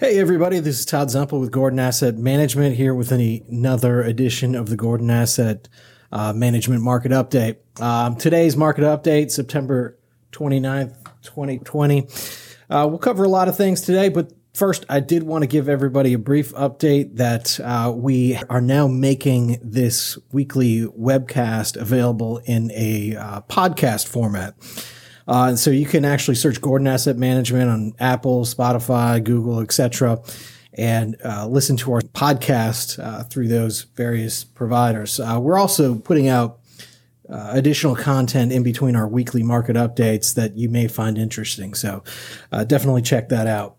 Hey, everybody, this is Todd Zumpel with Gordon Asset Management here with another edition of the Gordon Asset uh, Management Market Update. Um, today's market update, September 29th, 2020. Uh, we'll cover a lot of things today, but First, I did want to give everybody a brief update that uh, we are now making this weekly webcast available in a uh, podcast format. Uh, so you can actually search Gordon Asset Management on Apple, Spotify, Google, etc., and uh, listen to our podcast uh, through those various providers. Uh, we're also putting out uh, additional content in between our weekly market updates that you may find interesting. So uh, definitely check that out.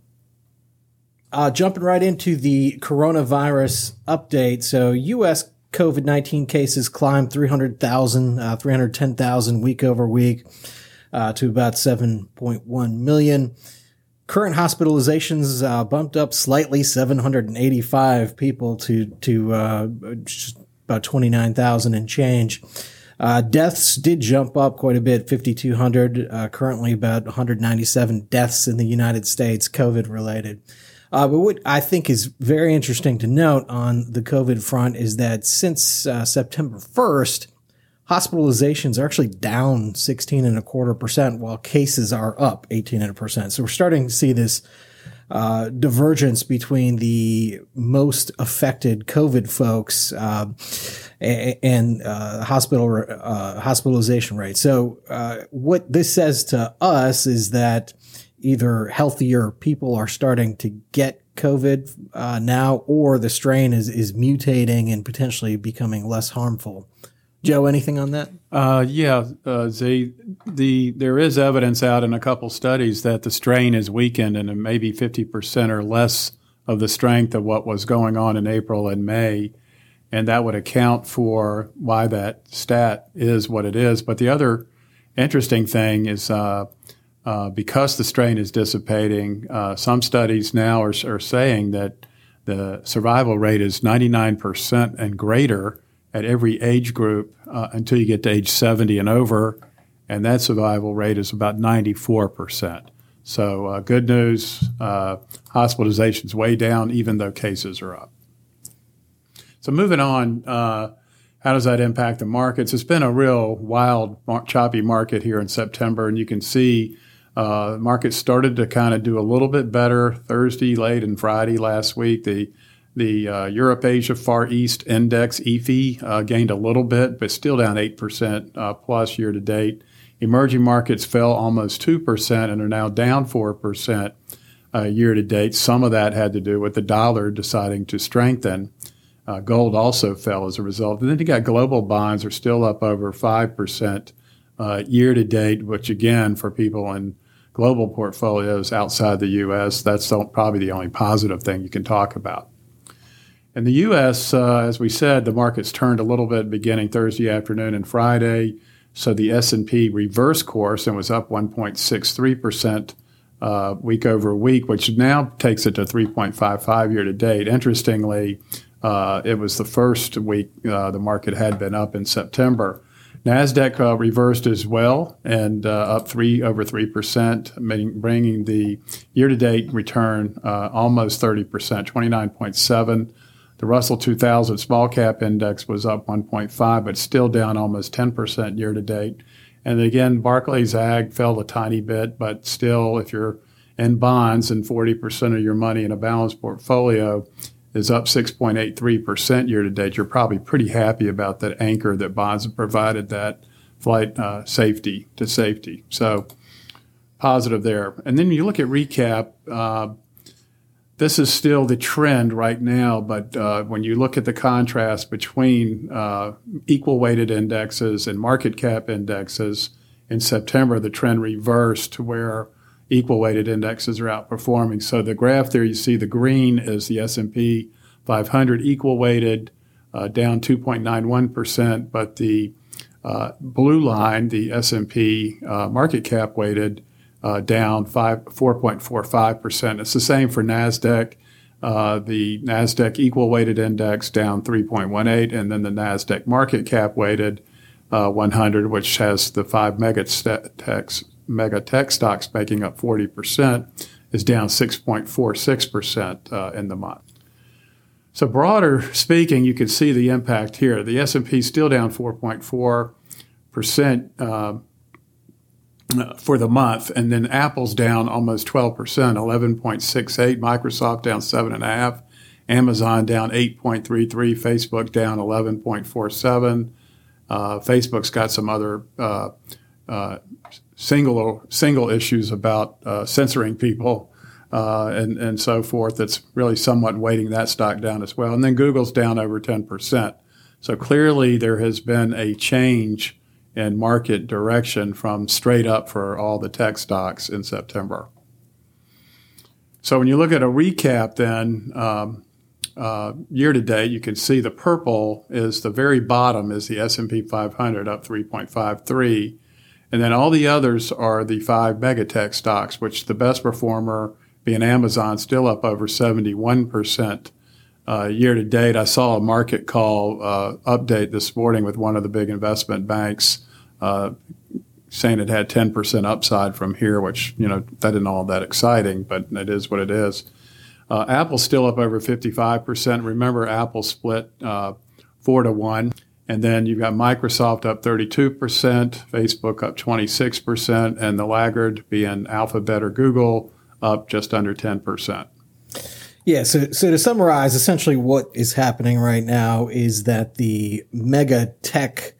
jumping right into the coronavirus update. So U.S. COVID 19 cases climbed 300,000, 310,000 week over week uh, to about 7.1 million. Current hospitalizations uh, bumped up slightly, 785 people to to uh, about 29,000 and change. Uh, deaths did jump up quite a bit, 5,200. Uh, currently, about 197 deaths in the United States, COVID related. Uh, but what I think is very interesting to note on the COVID front is that since uh, September 1st, hospitalizations are actually down 16 and a quarter percent while cases are up 18 and a percent. So we're starting to see this uh, divergence between the most affected COVID folks uh, and uh, hospital uh, hospitalization rate. So uh, what this says to us is that either healthier people are starting to get COVID uh, now, or the strain is is mutating and potentially becoming less harmful. Joe, anything on that? Uh, yeah, uh, Z, the there is evidence out in a couple studies that the strain is weakened and maybe fifty percent or less of the strength of what was going on in April and May, and that would account for why that stat is what it is. But the other interesting thing is uh, uh because the strain is dissipating, uh, some studies now are, are saying that the survival rate is ninety nine percent and greater at every age group uh, until you get to age 70 and over, and that survival rate is about 94%. So, uh, good news uh, hospitalizations way down, even though cases are up. So, moving on, uh, how does that impact the markets? It's been a real wild, choppy market here in September, and you can see uh, markets started to kind of do a little bit better Thursday, late, and Friday last week. The the uh, Europe Asia Far East Index EAFE uh, gained a little bit, but still down 8% uh, plus year to date. Emerging markets fell almost 2% and are now down 4% uh, year to date. Some of that had to do with the dollar deciding to strengthen. Uh, gold also fell as a result. And then you got global bonds are still up over 5% uh, year to date, which again, for people in global portfolios outside the U.S., that's probably the only positive thing you can talk about. In the U.S., uh, as we said, the markets turned a little bit beginning Thursday afternoon and Friday. So the S&P reversed course and was up 1.63 percent uh, week over week, which now takes it to 3.55 year to date. Interestingly, uh, it was the first week uh, the market had been up in September. Nasdaq uh, reversed as well and uh, up three over three percent, bringing the year-to-date return uh, almost 30 percent, 29.7. The Russell 2000 small cap index was up 1.5, but still down almost 10% year to date. And again, Barclays Agg fell a tiny bit, but still, if you're in bonds and 40% of your money in a balanced portfolio is up 6.83% year to date, you're probably pretty happy about that anchor that bonds have provided that flight uh, safety to safety. So positive there. And then you look at recap. Uh, this is still the trend right now, but uh, when you look at the contrast between uh, equal weighted indexes and market cap indexes, in September the trend reversed to where equal weighted indexes are outperforming. So the graph there, you see the green is the S&P 500 equal weighted, uh, down 2.91 percent, but the uh, blue line, the S&P uh, market cap weighted, uh, down 4.45%. It's the same for NASDAQ. Uh, the NASDAQ equal weighted index down 3.18, and then the NASDAQ market cap weighted uh, 100, which has the five mega, techs, mega tech stocks making up 40%, is down 6.46% uh, in the month. So broader speaking, you can see the impact here. The S&P still down 4.4 percent uh, for the month, and then Apple's down almost 12 percent, 11.68. Microsoft down seven and a half. Amazon down 8.33. Facebook down 11.47. Uh, Facebook's got some other uh, uh, single single issues about uh, censoring people uh, and and so forth. That's really somewhat weighting that stock down as well. And then Google's down over 10 percent. So clearly there has been a change in market direction from straight up for all the tech stocks in September. So when you look at a recap, then um, uh, year to date, you can see the purple is the very bottom is the S&P 500 up 3.53, and then all the others are the five megatech stocks, which the best performer being Amazon still up over 71 percent. Uh, year to date, I saw a market call uh, update this morning with one of the big investment banks uh, saying it had 10% upside from here, which, you know, that isn't all that exciting, but it is what it is. Uh, Apple's still up over 55%. Remember, Apple split uh, four to one. And then you've got Microsoft up 32%, Facebook up 26%, and the laggard being Alphabet or Google up just under 10%. Yeah, so, so to summarize, essentially what is happening right now is that the mega tech,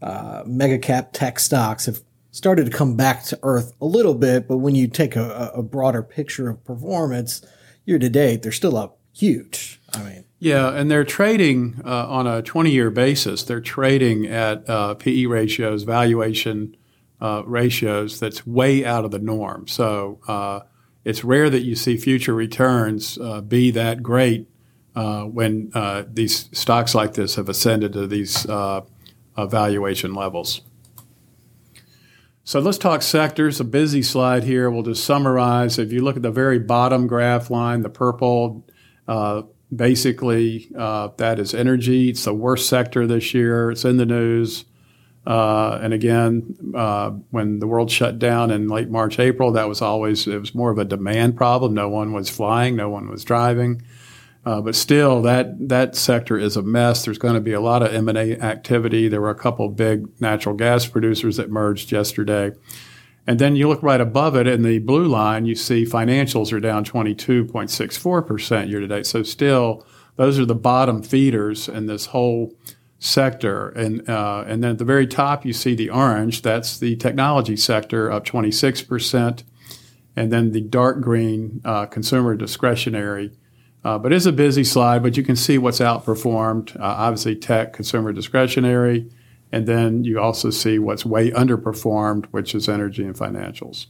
uh, mega cap tech stocks have started to come back to earth a little bit, but when you take a, a broader picture of performance, year to date, they're still up huge. I mean, yeah, and they're trading uh, on a 20 year basis. They're trading at uh, PE ratios, valuation uh, ratios that's way out of the norm. So uh, it's rare that you see future returns uh, be that great uh, when these stocks like this have ascended to these valuation levels. So let's talk sectors. A busy slide here. We'll just summarize. If you look at the very bottom graph line, the purple, uh, basically uh, that is energy. It's the worst sector this year. It's in the news. Uh, and again, uh, when the world shut down in late March, April, that was always it was more of a demand problem. No one was flying, no one was driving. Uh, but still, that that sector is a mess. There's going to be a lot of M&A activity. There were a couple big natural gas producers that merged yesterday. And then you look right above it in the blue line, you see financials are down 22.64% year to date. So still, those are the bottom feeders in this whole sector. And, uh, and then at the very top, you see the orange. That's the technology sector up 26%. And then the dark green, uh, consumer discretionary uh, but it's a busy slide, but you can see what's outperformed. Uh, obviously, tech, consumer discretionary, and then you also see what's way underperformed, which is energy and financials.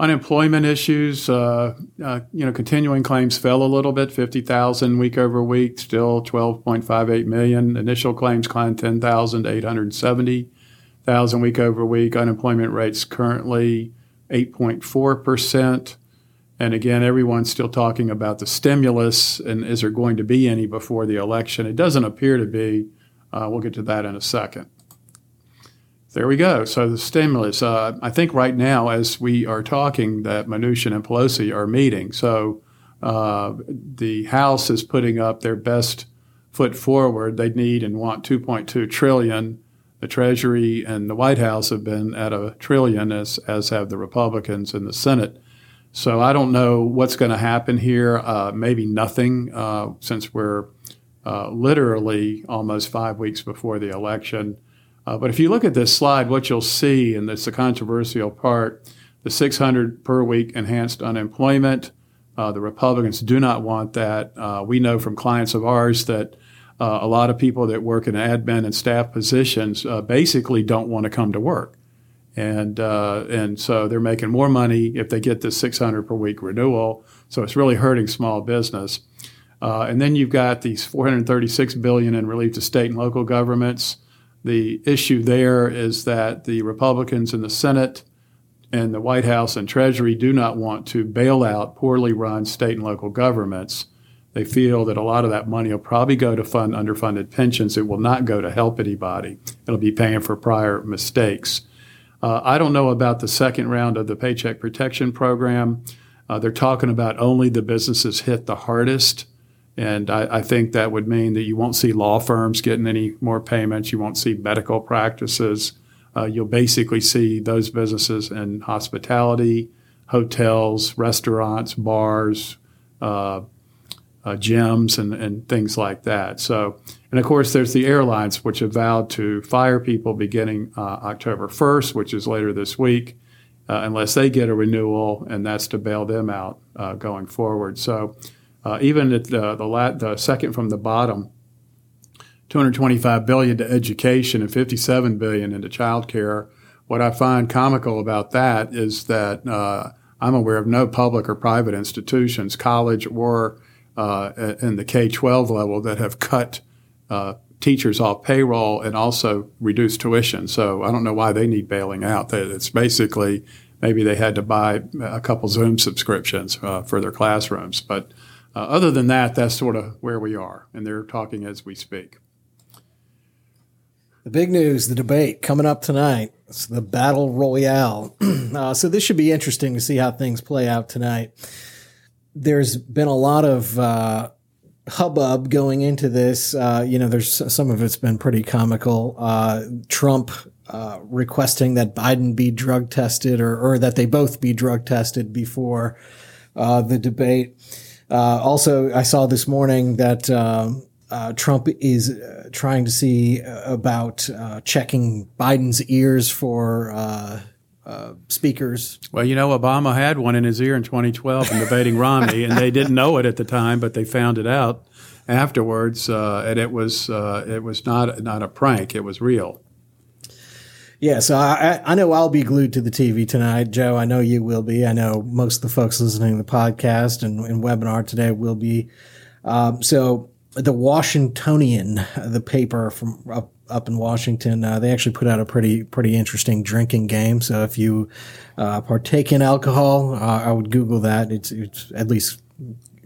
Unemployment issues, uh, uh you know, continuing claims fell a little bit, 50,000 week over week, still 12.58 million. Initial claims climbed 10,000 to 870,000 week over week. Unemployment rates currently 8.4 percent. And again, everyone's still talking about the stimulus and is there going to be any before the election? It doesn't appear to be. Uh, we'll get to that in a second. There we go. So the stimulus. Uh, I think right now, as we are talking, that Mnuchin and Pelosi are meeting. So uh, the House is putting up their best foot forward. They need and want 2.2 trillion. The Treasury and the White House have been at a trillion, as as have the Republicans in the Senate. So I don't know what's going to happen here. Uh, maybe nothing, uh, since we're uh, literally almost five weeks before the election. Uh, but if you look at this slide, what you'll see, and it's the controversial part, the 600 per week enhanced unemployment. Uh, the Republicans do not want that. Uh, we know from clients of ours that a lot of people that work in admin and staff positions basically don't want to come to work and uh, and so they're making more money if they get this 600 per week renewal. So it's really hurting small business. Uh, and then you've got these 436 billion in relief to state and local governments. The issue there is that the Republicans in the Senate and the White House and Treasury do not want to bail out poorly run state and local governments. They feel that a lot of that money will probably go to fund underfunded pensions. It will not go to help anybody. It'll be paying for prior mistakes. Uh, I don't know about the second round of the Paycheck Protection Program. Uh, they're talking about only the businesses hit the hardest. And I, I, think that would mean that you won't see law firms getting any more payments. You won't see medical practices. Uh, you'll basically see those businesses in hospitality, hotels, restaurants, bars, uh, uh, gyms, and, and things like that. So, and of course, there's the airlines, which have vowed to fire people beginning uh, October 1st, which is later this week, uh, unless they get a renewal, and that's to bail them out uh, going forward. So, uh, even at the the, la- the second from the bottom, 225 billion to education and 57 billion into childcare. What I find comical about that is that uh, I'm aware of no public or private institutions, college or uh, in the K-12 level, that have cut uh, teachers off payroll and also reduced tuition. So I don't know why they need bailing out. It's basically maybe they had to buy a couple Zoom subscriptions uh, for their classrooms, but uh, other than that, that's sort of where we are, and they're talking as we speak. The big news, the debate coming up tonight. It's the battle royale. uh, so this should be interesting to see how things play out tonight. There's been a lot of uh, hubbub going into this. Uh, you know, there's some of it's been pretty comical. Uh, Trump uh, requesting that Biden be drug tested, or, or that they both be drug tested before uh, the debate. Uh, also, I saw this morning that um, uh, Trump is uh, trying to see uh, about uh, checking Biden's ears for uh, speakers. Well, you know, Obama had one in his ear in 2012 in debating Romney, and they didn't know it at the time, but they found it out afterwards, and it was it was not not a prank; it was real. Yeah, so I, I know I'll be glued to the TV tonight. Joe, I know you will be. I know most of the folks listening to the podcast and, and webinar today will be. Um, so the Washingtonian, the paper from up, up in Washington, uh, they actually put out a pretty pretty interesting drinking game. So if you uh, partake in alcohol, uh, I would Google that. It's, it's at least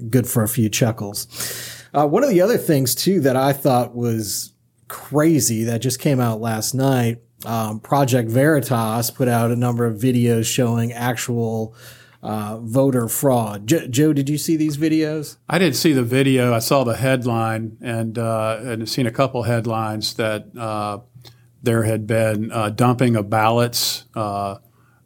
good for a few chuckles. Uh, one of the other things too that I thought was crazy that just came out last night um, Project Veritas put out a number of videos showing actual uh, voter fraud. Jo- Joe, did you see these videos? I didn't see the video. I saw the headline and uh, and seen a couple headlines that uh, there had been uh, dumping of ballots uh,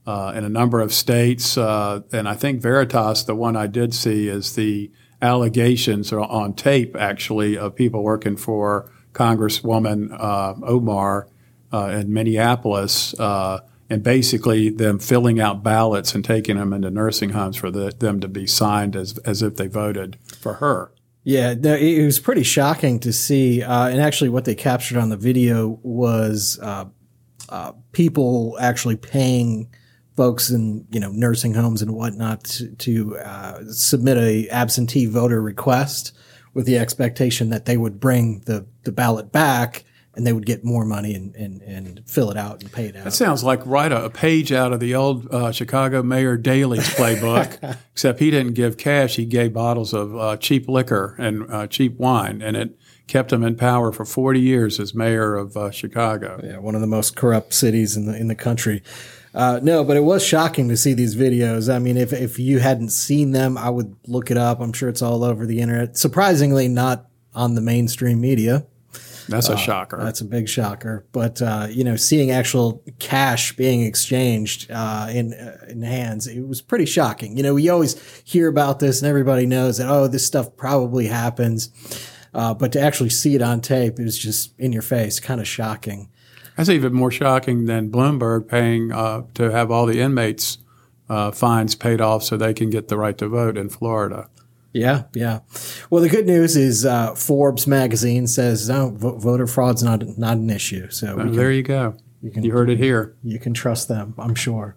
uh, in a number of states. and I think Veritas, the one I did see, is the allegations are on tape actually of people working for Congresswoman Omar uh, in Minneapolis, uh, and basically them filling out ballots and taking them into nursing homes for the, them to be signed as as if they voted for her. Yeah, it was pretty shocking to see. Uh, and actually, what they captured on the video was uh, uh, people actually paying folks in you know nursing homes and whatnot to, to uh, submit a absentee voter request with the expectation that they would bring the the ballot back and they would get more money and, and, and fill it out and pay it out. That sounds like right a, page out of the old uh, Chicago Mayor Daley's playbook, except he didn't give cash. He gave bottles of uh, cheap liquor and uh, cheap wine, and it kept him in power for 40 years as mayor of uh, Chicago. Yeah, one of the most corrupt cities in the in the country. Uh, no, but it was shocking to see these videos. I mean, if, if you hadn't seen them, I would look it up. I'm sure it's all over the internet. Surprisingly, not on the mainstream media. That's a uh, shocker. That's a big shocker. But uh, you know, seeing actual cash being exchanged uh, in uh, in hands, it was pretty shocking. You know, we always hear about this, and everybody knows that oh, this stuff probably happens. Uh, but to actually see it on tape is just in your face, kind of shocking. That's even more shocking than Bloomberg paying uh, to have all the inmates fines paid off so they can get the right to vote in Florida. Yeah, yeah. Well, the good news is uh, Forbes magazine says no, voter fraud's not not an issue. So can, there you go. You, can, you heard it here. You can trust them, I'm sure.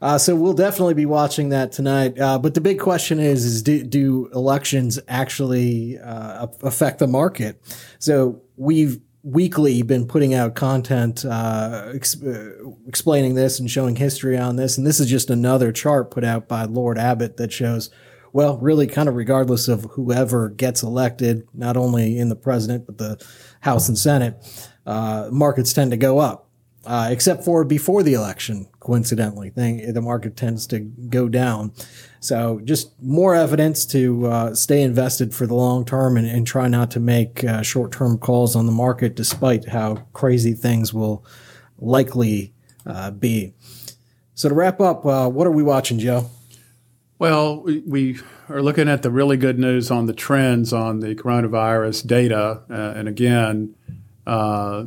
Uh, so we'll definitely be watching that tonight. Uh, but the big question is: is do, do elections actually uh, affect the market? So we've weekly been putting out content uh, ex- uh, explaining this and showing history on this, and this is just another chart put out by Lord Abbett that shows well, really kind of regardless of whoever gets elected, not only in the president, but the House and Senate, uh, markets tend to go up. uh, except for before the election. Coincidentally, thing the market tends to go down. So just more evidence to uh, stay invested for the long term and, and try not to make uh, short term calls on the market, despite how crazy things will likely uh, be. So to wrap up, uh, what are we watching, Joe? Well, we, are looking at the really good news on the trends on the coronavirus data, uh, and again, uh,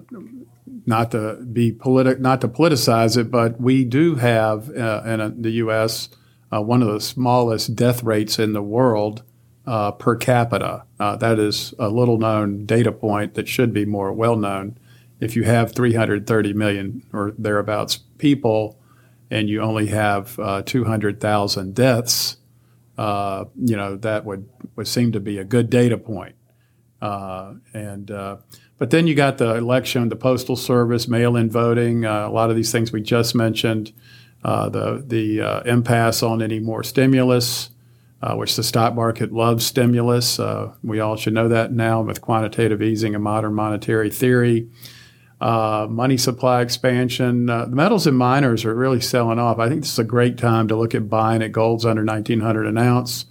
not to be politic, not to politicize it, but we do have uh, in a, the U.S. Uh, one of the smallest death rates in the world uh, per capita. Uh, that is a little known data point that should be more well known. If you have 330 million or thereabouts people, and you only have uh, 200,000 deaths, uh, you know that would would seem to be a good data point. and but then you got the election, the postal service, mail-in voting, uh, a lot of these things we just mentioned, uh, the the uh, impasse on any more stimulus, uh, which the stock market loves stimulus. Uh, we all should know that now with quantitative easing and modern monetary theory. Uh, money supply expansion. the metals and miners are really selling off. I think this is a great time to look at buying at gold's under 1900 an ounce,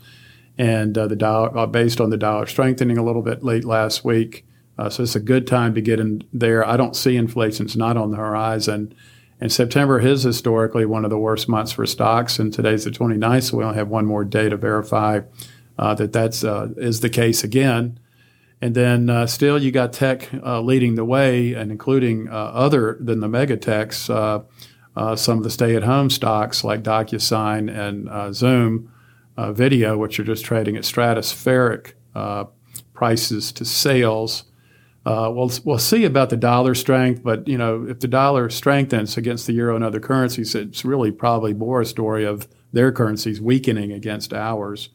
and the dollar based on the dollar strengthening a little bit late last week. Uh, so it's a good time to get in there. I don't see inflation's not on the horizon. And September is historically one of the worst months for stocks, and today's the 29th, so we only have one more day to verify uh, that that's uh, is the case again. And then uh, still, you got tech uh, leading the way, and including uh, other than the mega techs, some of the stay-at-home stocks like DocuSign and Zoom Video, which are just trading at stratospheric prices to sales. Uh, we'll we'll see about the dollar strength, but you know if the dollar strengthens against the euro and other currencies, it's really probably more a story of their currencies weakening against ours.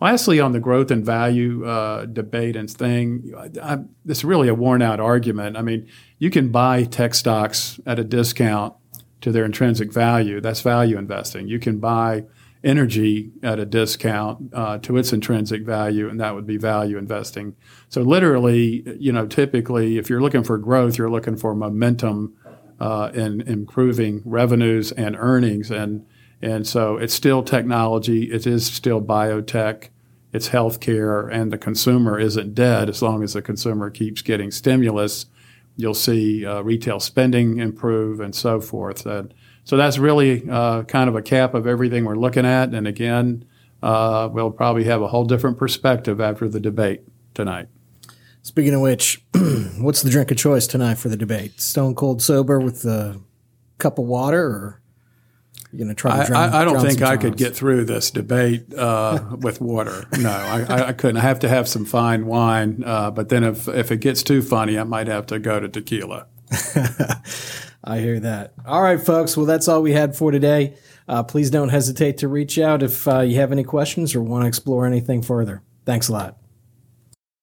Lastly, on the growth and value uh, debate and thing, I, it's really a worn out argument. I mean, you can buy tech stocks at a discount to their intrinsic value. That's value investing. You can buy energy at a discount uh, to its intrinsic value, and that would be value investing. So, literally, you know, typically, if you're looking for growth, you're looking for momentum uh, in improving revenues and earnings, and and so it's still technology. It is still biotech. It's healthcare, and the consumer isn't dead as long as the consumer keeps getting stimulus. You'll see uh, retail spending improve and so forth. And, so that's really uh, kind of a cap of everything we're looking at. And again, uh, we'll probably have a whole different perspective after the debate tonight. Speaking of which, what's the drink of choice tonight for the debate? Stone cold sober with a cup of water, or you going to try to drown, I, I don't think I could get through this debate uh, with water. No, I, I, couldn't. I have to have some fine wine. Uh, but then if if it gets too funny, I might have to go to tequila. I hear that. All right, folks. Well, that's all we had for today. Uh, please don't hesitate to reach out if uh, you have any questions or want to explore anything further. Thanks a lot.